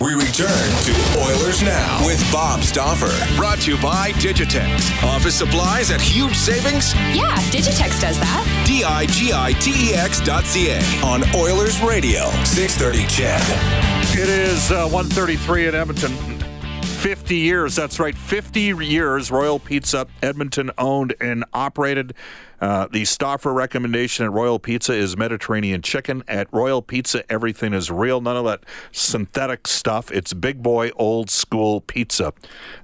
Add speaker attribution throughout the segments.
Speaker 1: We return to Oilers Now with Bob Stauffer. Brought to you by Digitex. Office supplies at huge savings?
Speaker 2: Yeah, Digitex does that.
Speaker 1: D I G I T E X dot C A on Oilers Radio, 630 CHED.
Speaker 3: It is uh, 133 at Edmonton. 50 years, that's right, 50 years Royal Pizza, Edmonton owned and operated. Uh, the Stauffer recommendation at Royal Pizza is Mediterranean chicken. At Royal Pizza, everything is real. None of that synthetic stuff. It's big boy, old school pizza.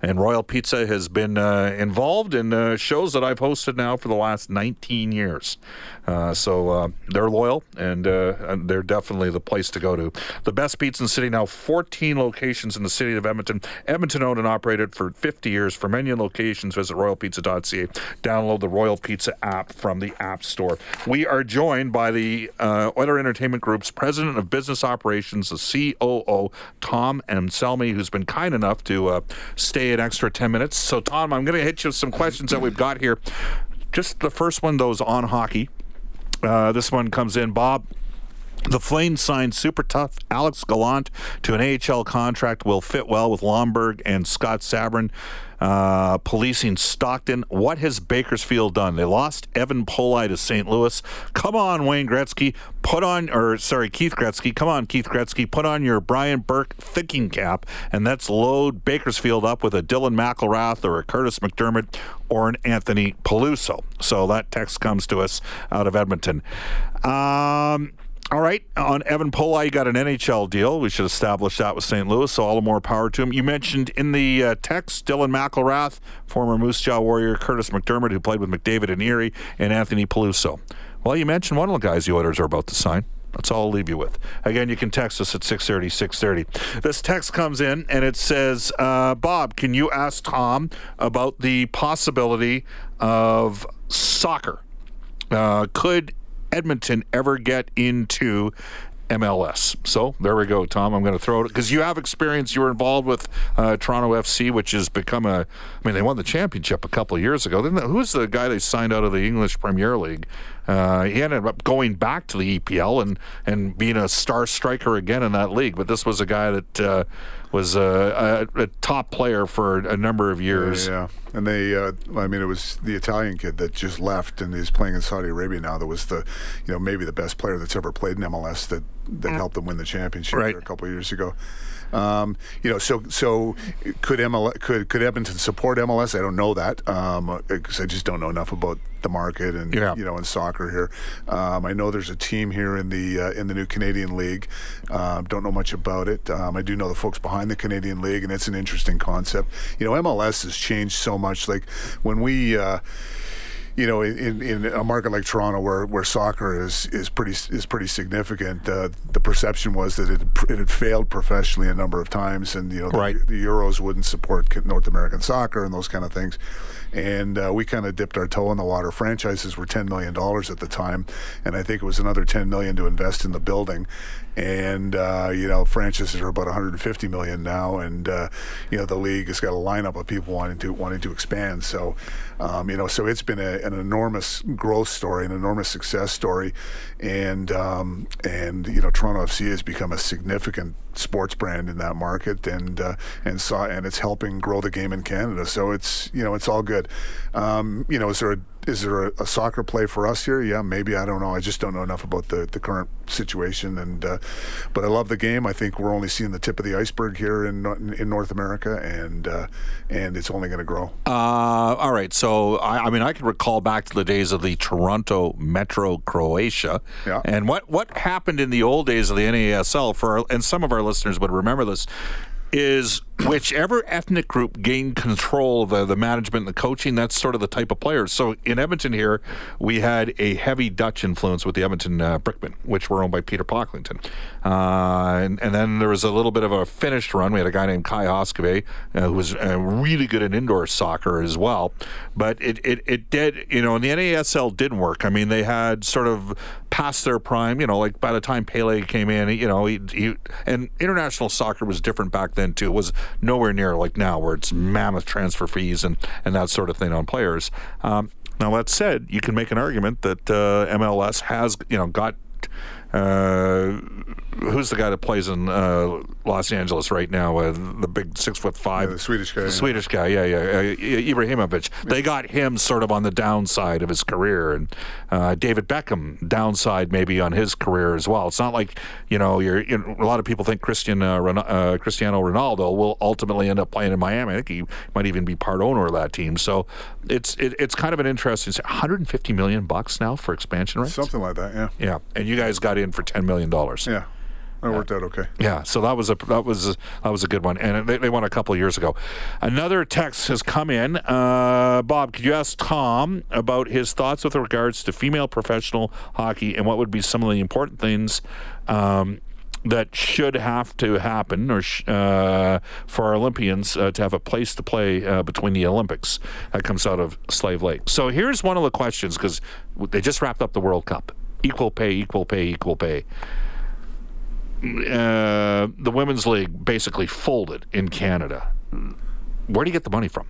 Speaker 3: And Royal Pizza has been uh, involved in uh, shows that I've hosted now for the last 19 years. Uh, so uh, they're loyal and, and they're definitely the place to go to. The best pizza in the city now, 14 locations in the city of Edmonton. Edmonton owned and operated for 50 years. For menu locations, visit royalpizza.ca. Download the Royal Pizza app from the App Store. We are joined by the uh, Oiler Entertainment Group's President of Business Operations, the COO, Tom Anselmi, who's been kind enough to uh, stay an extra 10 minutes. So, Tom, I'm going to hit you with some questions that we've got here. Just the first one, those on hockey. Uh, this one comes in, Bob. The Flames signed super tough Alex Gallant to an AHL contract will fit well with Lomberg and Scott Sabourin uh, policing Stockton. What has Bakersfield done? They lost Evan Polei to St. Louis. Come on, Wayne Gretzky. Put on, or sorry, Keith Gretzky. Come on, Keith Gretzky. Put on your Brian Burke thinking cap, and let's load Bakersfield up with a Dylan McIlrath or a Kurtis MacDermid or an Anthony Peluso. So that text comes to us out of Edmonton. Um, all right, on Evan Polei, you got an NHL deal. We should establish that with St. Louis, so all the more power to him. You mentioned in the uh, text Dylan McIlrath, former Moose Jaw Warrior, Kurtis MacDermid, who played with McDavid and Erie, and Anthony Peluso. Well, you mentioned one of the guys the Oilers are about to sign. That's all I'll leave you with. Again, you can text us at 630, 630. This text comes in and it says, uh, Bob, can you ask Tom about the possibility of soccer? Uh, could Edmonton ever get into MLS. So there we go, Tom. I'm going to throw it because you have experience. You were involved with uh, Toronto FC, which has become a. I mean, they won the championship a couple of years ago. Then who's the guy they signed out of the English Premier League? Uh, he ended up going back to the EPL and and being a star striker again in that league. But this was a guy that uh, was a, a, a, top player for a number of years.
Speaker 4: Yeah, yeah. and they. Uh, I mean, it was the Italian kid that just left and is playing in Saudi Arabia now. That was the, you know, maybe the best player that's ever played in MLS. That that yeah. helped them win the championship right. a couple of years ago. Um, you know, so so could ML, could could Edmonton support MLS? I don't know that because um, I just don't know enough about the market and yeah. you know in soccer here. Um, I know there's a team here in the uh, in the new Canadian League. Uh, don't know much about it. Um, I do know the folks behind the Canadian League, and it's an interesting concept. You know, MLS has changed so much. Like when we. Uh, you know, in, in a market like Toronto, where, where soccer is, is pretty is pretty significant, uh, the perception was that it, it had failed professionally a number of times, and you know, right. the, the Euros wouldn't support North American soccer and those kind of things and uh, we kind of dipped our toe in the water. Franchises were ten million dollars at the time, and I think it was another ten million to invest in the building and uh, you know franchises are about 150 million now, and uh, you know the league has got a lineup of people wanting to wanting to expand. So um, you know, so it's been a, an enormous growth story, an enormous success story, and um, and you know Toronto FC has become a significant sports brand in that market, and uh, and saw and it's helping grow the game in Canada. So it's you know it's all good. Um, you know, is there a is there a, a, soccer play for us here? Yeah, maybe. I don't know. I just don't know enough about the, the current situation. And uh, but I love the game. I think we're only seeing the tip of the iceberg here in in North America, and uh, and it's only going to grow.
Speaker 3: Uh, all right. So I, I, mean, I can recall back to the days of the Toronto Metro Croatia. Yeah. And what what happened in the old days of the NASL for our, and some of our listeners would remember this is whichever ethnic group gained control of the, the management and the coaching, that's sort of the type of players. So in Edmonton here, we had a heavy Dutch influence with the Edmonton uh, Brickmen, which were owned by Peter Pocklington. Uh, and, and, then there was a little bit of a finished run. We had a guy named Kai Haaskivi, uh, who was uh, really good in indoor soccer as well. But it, it, it did, you know, and the NASL didn't work. I mean, they had sort of past their prime. You know, like by the time Pele came in, you know, he, he, and international soccer was different back then too. It was nowhere near like now, where it's mammoth transfer fees and and that sort of thing on players. Um, now that said, you can make an argument that uh, MLS has you know got uh, who's the guy that plays in uh, Los Angeles right now? Uh, the big six foot five,
Speaker 4: yeah, the Swedish guy.
Speaker 3: The yeah. Swedish guy, yeah, yeah, uh, Ibrahimovic. They got him sort of on the downside of his career, and uh, David Beckham downside maybe on his career as well. It's not like you know, you're. You know, a lot of people think Christian uh, Cristiano Ronaldo will ultimately end up playing in Miami. I think he might even be part owner of that team. So it's it, it's kind of an interesting. 150 million bucks now for expansion rights.
Speaker 4: Something like that, yeah.
Speaker 3: Yeah, and you guys got in for 10 million dollars.
Speaker 4: Yeah. That worked out okay.
Speaker 3: Yeah, so that was a that was a, that was a good one, and they, they won a couple of years ago. Another text has come in. Uh, Bob, could you ask Tom about his thoughts with regards to female professional hockey and what would be some of the important things um, that should have to happen or sh- uh, for our Olympians uh, to have a place to play uh, between the Olympics that comes out of Slave Lake. So here's one of the questions because they just wrapped up the World Cup. Equal pay, equal pay, equal pay. Uh, the women's league basically folded in Canada. Where do you get the money from?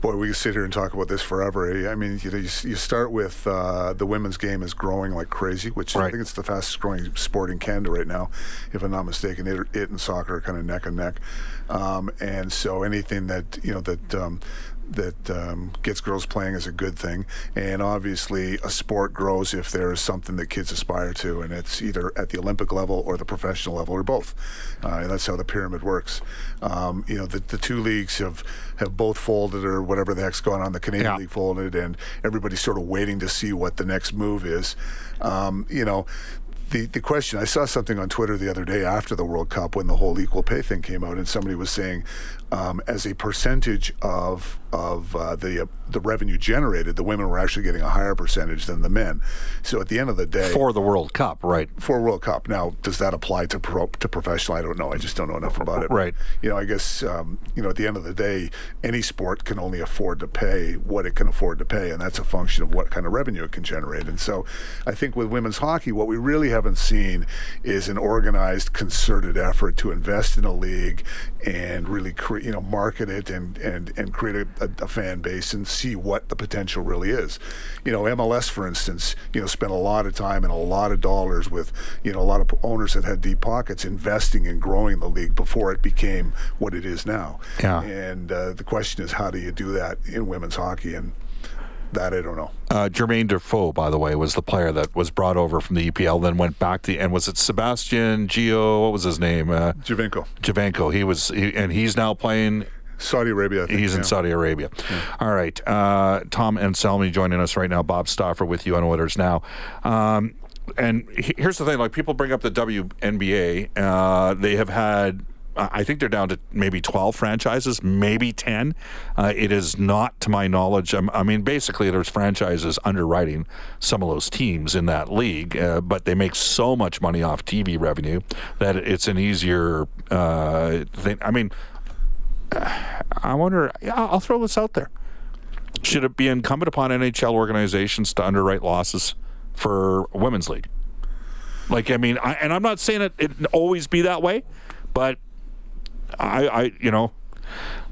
Speaker 4: Boy, we can sit here and talk about this forever. I mean, you, know, you, you start with uh, the women's game is growing like crazy, which right. I think it's the fastest growing sport in Canada right now, if I'm not mistaken. It, it and soccer are kind of neck and neck, um, and so anything that you know that um, that um, gets girls playing is a good thing. And obviously, a sport grows if there is something that kids aspire to, and it's either at the Olympic level or the professional level or both. Uh, and that's how the pyramid works. Um, you know, the, the two leagues have, have both folded or whatever the heck's going on. The Canadian yeah. League folded, and everybody's sort of waiting to see what the next move is. Um, you know, the, the question I saw something on Twitter the other day after the World Cup when the whole equal pay thing came out, and somebody was saying, um, as a percentage of of uh, the uh, the revenue generated, the women were actually getting a higher percentage than the men. So at the end of the day,
Speaker 3: for the World Cup, right?
Speaker 4: For World Cup. Now, does that apply to pro, to professional? I don't know. I just don't know enough about it.
Speaker 3: Right.
Speaker 4: You know, I guess um, you know at the end of the day, any sport can only afford to pay what it can afford to pay, and that's a function of what kind of revenue it can generate. And so, I think with women's hockey, what we really haven't seen is an organized, concerted effort to invest in a league and really create, you know, market it and and and create a, a, fan base and see what the potential really is. You know, MLS, for instance, you know, spent a lot of time and a lot of dollars with, you know, a lot of owners that had deep pockets investing in growing the league before it became what it is now.
Speaker 3: Yeah.
Speaker 4: And uh, the question is, how do you do that in women's hockey? And that I don't know.
Speaker 3: Uh, Jermain Defoe, by the way, was the player that was brought over from the EPL, then went back to the and was it Sebastian Gio? What was his name? Uh,
Speaker 4: Giovinco.
Speaker 3: Giovinco. He was, he, and he's now playing
Speaker 4: Saudi Arabia.
Speaker 3: Think, He's in Saudi Arabia. Yeah. All right. Uh, Tom Anselmi joining us right now. Bob Stauffer with you on Oilers Now. Um, and here's the thing: like people bring up the WNBA, uh, they have had. I think they're down to maybe 12 franchises, maybe 10. Uh, it is not, to my knowledge. Um, I mean, basically, there's franchises underwriting some of those teams in that league, uh, but they make so much money off TV revenue that it's an easier uh, thing. I mean, I wonder. I'll throw this out there. Should it be incumbent upon NHL organizations to underwrite losses for women's league? Like, I mean, I, and I'm not saying it, it always be that way, but I, I you know,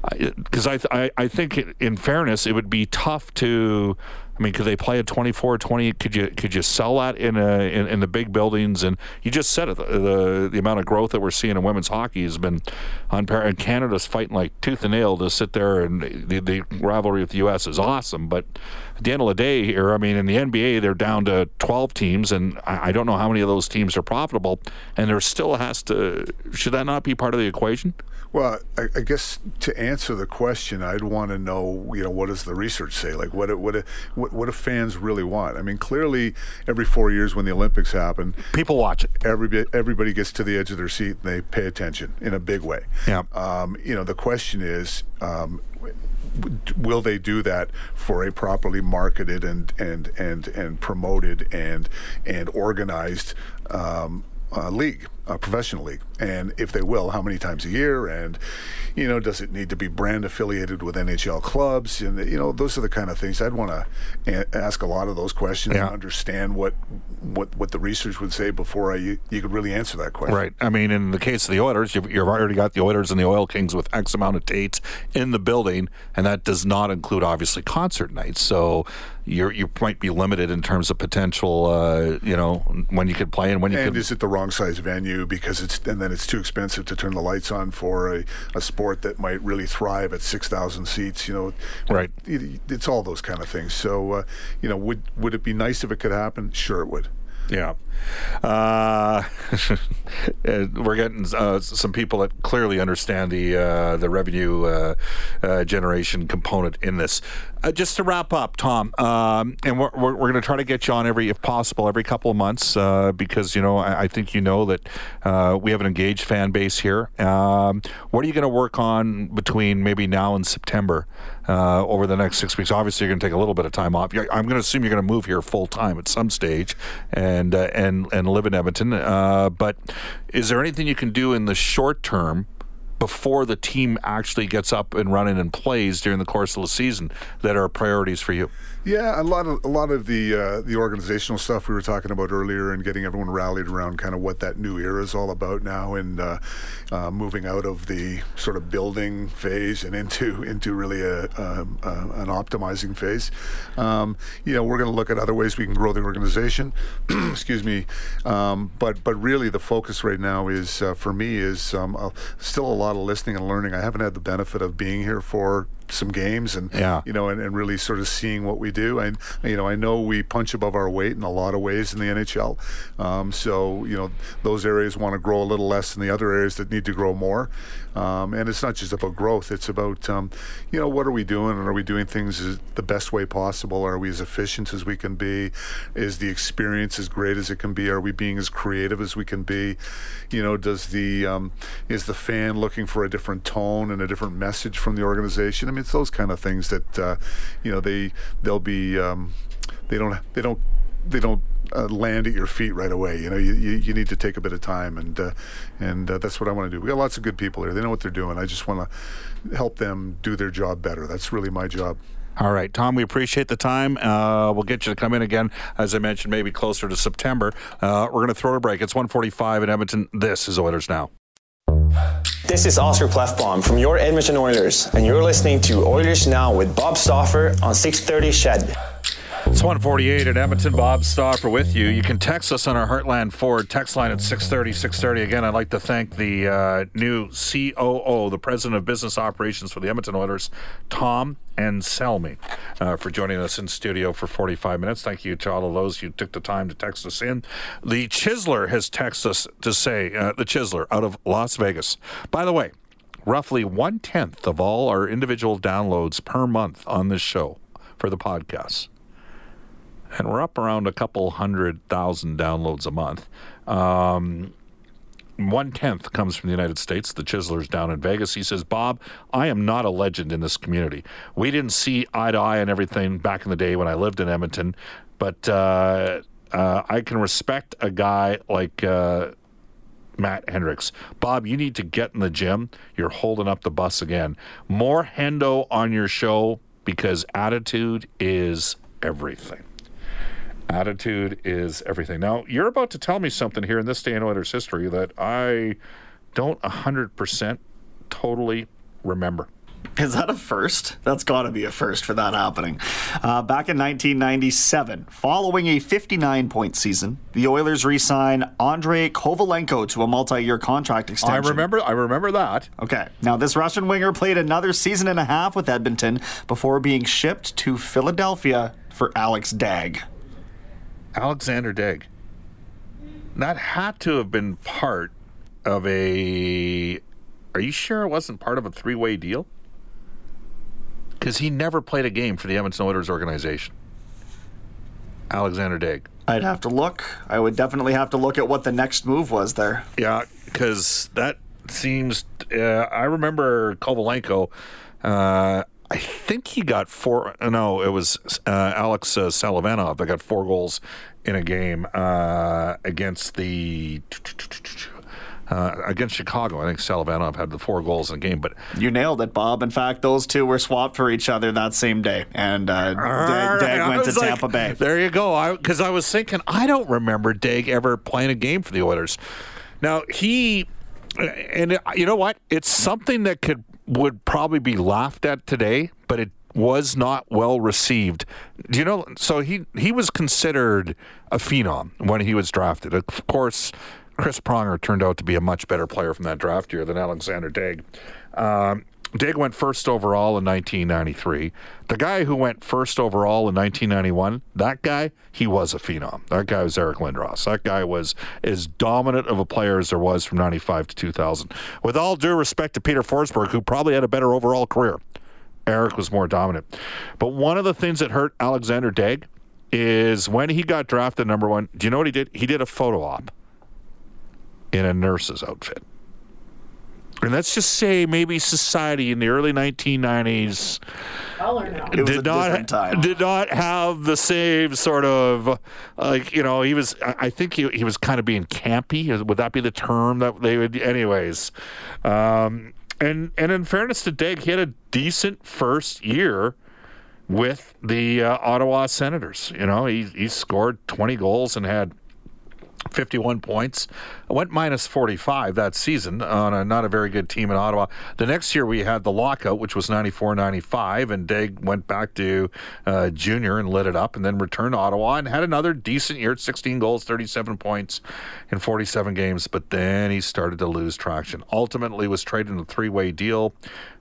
Speaker 3: because I, I, I think in fairness, it would be tough to I mean, could they play a 24 20? Could you could you sell that in, a, in, in the big buildings? And you just said it, the, the, amount of growth that we're seeing in women's hockey has been unparalleled. Canada's fighting like tooth and nail to sit there, and the, the rivalry with the U.S. is awesome. But at the end of the day, here, I mean, in the NBA, they're down to 12 teams, and I, I don't know how many of those teams are profitable. And there still has to, should that not be part of the equation?
Speaker 4: Well, I, I, guess to answer the question, I'd want to know, you know, what does the research say? Like, what what what, what do fans really want? I mean, clearly, every four years when the Olympics happen,
Speaker 3: people watch it.
Speaker 4: Every everybody gets to the edge of their seat and they pay attention in a big way.
Speaker 3: Yeah.
Speaker 4: Um, you know, the question is. Um, will they do that for a properly marketed and and and and promoted and and organized um, uh, league? A professional league, and if they will, how many times a year, and you know, does it need to be brand affiliated with NHL clubs, and you know, those are the kind of things I'd want to a- ask a lot of those questions
Speaker 3: Yeah.
Speaker 4: and understand what what what the research would say before I you, you could really answer that question.
Speaker 3: Right. I mean, in the case of the Oilers, you've, you've already got the Oilers and the Oil Kings with X amount of dates in the building, and that does not include obviously concert nights. So you're you might be limited in terms of potential. Uh, you know, when you could play and when you
Speaker 4: And
Speaker 3: could.
Speaker 4: is it the wrong size venue because it's and then it's too expensive to turn the lights on for a, a sport that might really thrive at six thousand seats? You know,
Speaker 3: Right.
Speaker 4: It, it's all those kind of things. So, uh, you know, would would it be nice if it could happen? Sure, it would.
Speaker 3: Yeah. Uh, uh, we're getting uh, some people that clearly understand the uh, the revenue uh, uh, generation component in this. Uh, just to wrap up, Tom, um, and we're, we're, we're going to try to get you on every, if possible, every couple of months uh, because you know I, I think you know that uh, we have an engaged fan base here. Um, what are you going to work on between maybe now and September uh, over the next six weeks? Obviously, you're going to take a little bit of time off. You're- I'm going to assume you're going to move here full time at some stage and uh, and and live in Edmonton. Uh, but is there anything you can do in the short term? Before the team actually gets up and running and plays during the course of the season, that are priorities for you.
Speaker 4: Yeah, a lot of a lot of the uh, the organizational stuff we were talking about earlier, and getting everyone rallied around kind of what that new era is all about now, and uh, uh, moving out of the sort of building phase and into into really a, a, a an optimizing phase. Um, you know, we're going to look at other ways we can grow the organization. Excuse me, um, but but really the focus right now is uh, for me is um, uh, still a lot of listening and learning. I haven't had the benefit of being here for some games and
Speaker 3: Yeah.
Speaker 4: you know and, and really sort of seeing what we do. And you know I know we punch above our weight in a lot of ways in the NHL um, so you know those areas want to grow a little less than the other areas that need to grow more. Um, and it's not just about growth it's about um, you know what are we doing and are we doing things the best way possible? Are we as efficient as we can be? Is the experience as great as it can be? Are we being as creative as we can be? You know does the um, is the fan looking for a different tone and a different message from the organization? I mean it's those kind of things that uh, you know they they'll be um, they don't they don't they don't uh, land at your feet right away. You know, you, you, you need to take a bit of time, and uh, and uh, that's what I want to do. We got lots of good people here. They know what they're doing. I just want to help them do their job better. That's really my job.
Speaker 3: All right, Tom, we appreciate the time. Uh, we'll get you to come in again, as I mentioned, maybe closer to September. Uh, we're going to throw a break. It's 145 in Edmonton. This is Oilers Now.
Speaker 5: This is Oscar Klefbom from your Edmonton Oilers, and you're listening to Oilers Now with Bob Stauffer on 630 CHED.
Speaker 3: It's 148 at Edmonton. Bob Stauffer with you. You can text us on our Heartland Ford text line at 630, 630. Again, I'd like to thank the uh, new COO, the President of Business Operations for the Edmonton Oilers, Tom Anselmi, uh, for joining us in studio for 45 minutes. Thank you to all of those who took the time to text us in. The Chisler has texted us to say, uh, the Chisler out of Las Vegas. By the way, roughly one tenth of all our individual downloads per month on this show for the podcasts and we're up around a couple hundred thousand downloads a month. Um, one tenth comes from the United States. The Chislers down in Vegas. He says, Bob, I am not a legend in this community. We didn't see eye to eye on everything back in the day when I lived in Edmonton, but uh, uh, I can respect a guy like. Uh, Matt Hendricks. Bob, you need to get in the gym. You're holding up the bus again. More Hendo on your show because attitude is everything. Attitude is everything. Now, you're about to tell me something here in this day in Oilers history that I don't 100% totally remember.
Speaker 6: Is that a first? That's got to be a first for that happening. Uh, back in 1997, following a 59 point season, the Oilers re sign Andrei Kovalenko to a multi year contract extension.
Speaker 3: I remember I remember that.
Speaker 6: Okay, now this Russian winger played another season and a half with Edmonton before being shipped to Philadelphia for Alex Daigle.
Speaker 3: Alexander Daigle. That had to have been part of a Are you sure it wasn't part of a three-way deal? Cuz he never played a game for the Edmonton Oilers organization. Alexander Daigle.
Speaker 6: I'd have to look. I would definitely have to look at what the next move was there.
Speaker 3: Yeah, because that seems. Uh, I remember Kovalenko. Uh, I think he got four. No, it was uh, Alex uh, Selivanov that got four goals in a game uh, against the uh, against Chicago. I think Selivanov had the four goals in the game. But
Speaker 6: you nailed it, Bob. In fact, those two were swapped for each other that same day, and uh, Daigle, Daigle went to like, Tampa Bay.
Speaker 3: There you go. Because I, I was thinking, I don't remember Daigle ever playing a game for the Oilers. Now he, and you know what? It's something that could would probably be laughed at today, but it was not well received. Do you know? So he he was considered a phenom when he was drafted. Of course, Chris Pronger turned out to be a much better player from that draft year than Alexander Daigle. Um, Daigle went first overall in 1993. The guy who went first overall in 1991, that guy, he was a phenom. That guy was Eric Lindros. That guy was as dominant of a player as there was from 95 to 2000. With all due respect to Peter Forsberg, who probably had a better overall career, Eric was more dominant. But one of the things that hurt Alexander Daigle is when he got drafted number one, do you know what he did? He did a photo op in a nurse's outfit. And let's just say maybe society in the early 1990s
Speaker 6: did not
Speaker 3: did not have the same sort of like you know he was I think he, he was kind of being campy. Would that be the term that they would anyways? Um, and and in fairness to Daigle he had a decent first year with the uh, Ottawa Senators. You know he he scored 20 goals and had 51 points. Went minus 45 that season on a not a very good team in Ottawa. The next year we had the lockout, which was 94 95, and Daigle went back to uh, junior and lit it up and then returned to Ottawa and had another decent year 16 goals, 37 points in 47 games. But then he started to lose traction. Ultimately, was traded in a three way deal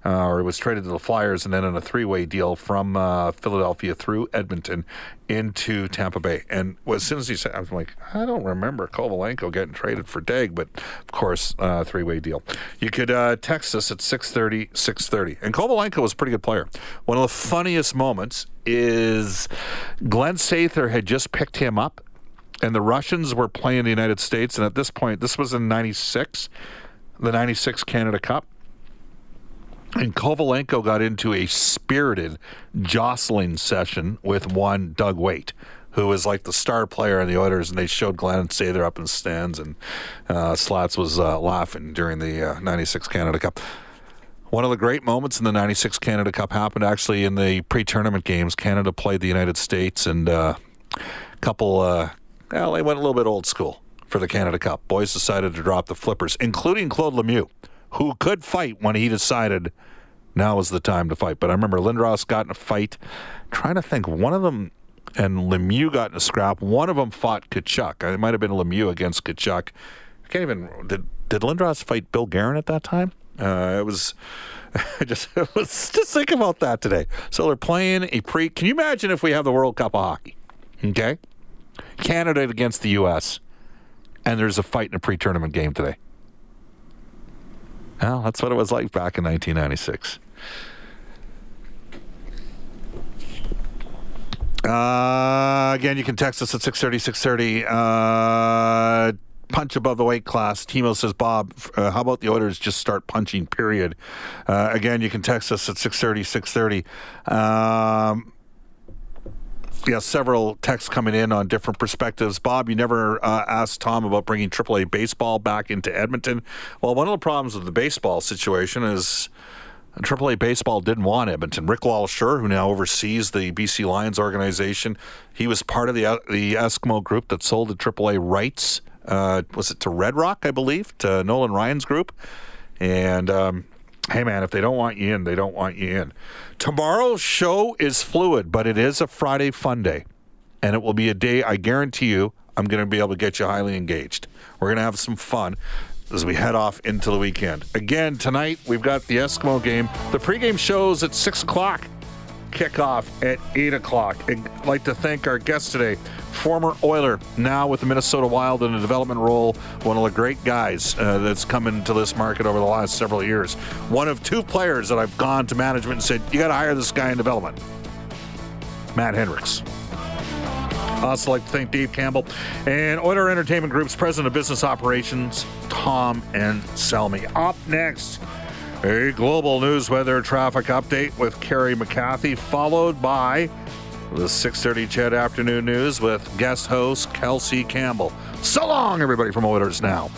Speaker 3: uh, or it was traded to the Flyers, and then in a three-way deal from uh, Philadelphia through Edmonton into Tampa Bay. And as soon as he said, I was like, I don't remember Kovalenko getting traded for Daigle, but of course, uh, three-way deal. You could uh, text us at 6:30, 6:30. And Kovalenko was a pretty good player. One of the funniest moments is Glenn Sather had just picked him up, and the Russians were playing the United States. And at this point, this was in '96, the '96 Canada Cup and Kovalenko got into a spirited jostling session with one Doug Weight, who was like the star player in the Oilers, and they showed Glenn Sather up in stands, and uh, Slats was uh, laughing during the uh, 96 Canada Cup. One of the great moments in the 96 Canada Cup happened actually in the pre tournament games. Canada played the United States, and uh, a couple, uh, well, they went a little bit old school for the Canada Cup. Boys decided to drop the flippers, including Claude Lemieux who could fight when he decided now is the time to fight. But I remember Lindros got in a fight. I'm trying to think, one of them and Lemieux got in a scrap. One of them fought Tkachuk. It might have been Lemieux against Tkachuk. I can't even. Did did Lindros fight Bill Guerin at that time? Uh, it was. just let's just think about that today. So they're playing a pre. Can you imagine if we have the World Cup of hockey? Okay, Canada against the U.S. and there's a fight in a pre-tournament game today. Well, that's what it was like back in 1996. Uh, again, you can text us at 630, 630. Uh, punch above the weight class. Timo says, Bob, uh, how about the orders just start punching, period? Uh, again, you can text us at 630, 630. Um, yeah, several texts coming in on different perspectives. Bob, you never uh, asked Tom about bringing AAA baseball back into Edmonton. Well, one of the problems with the baseball situation is AAA baseball didn't want Edmonton. Rick LeLacheur, who now oversees the BC Lions organization, he was part of the uh, the Eskimo group that sold the AAA rights. Uh, was it to Round Rock, I believe, to Nolan Ryan's group, and um, hey man, if they don't want you in, they don't want you in. Tomorrow's show is fluid, but it is a Friday fun day. And it will be a day I guarantee you I'm going to be able to get you highly engaged. We're going to have some fun as we head off into the weekend. Again, tonight we've got the Eskimo game. The pregame show's at 6 o'clock kickoff at 8 o'clock. I'd like to thank our guest today, former Oiler, now with the Minnesota Wild in a development role, one of the great guys uh, that's come into this market over the last several years. One of two players that I've gone to management and said, you got to hire this guy in development. Matt Hendricks. I'd also like to thank Dave Campbell and Oiler Entertainment Group's President of Business Operations, Tom and Selmy. Up next, a global news weather traffic update with Carrie McCarthy, followed by the 6.30 CHED Afternoon News with guest host Kelsey Campbell. So long, everybody, from Oilers Now.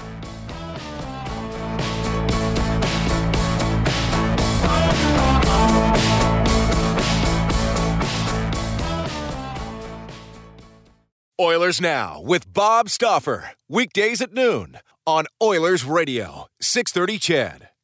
Speaker 1: Oilers Now with Bob Stauffer. Weekdays at noon on Oilers Radio, 630 CHED.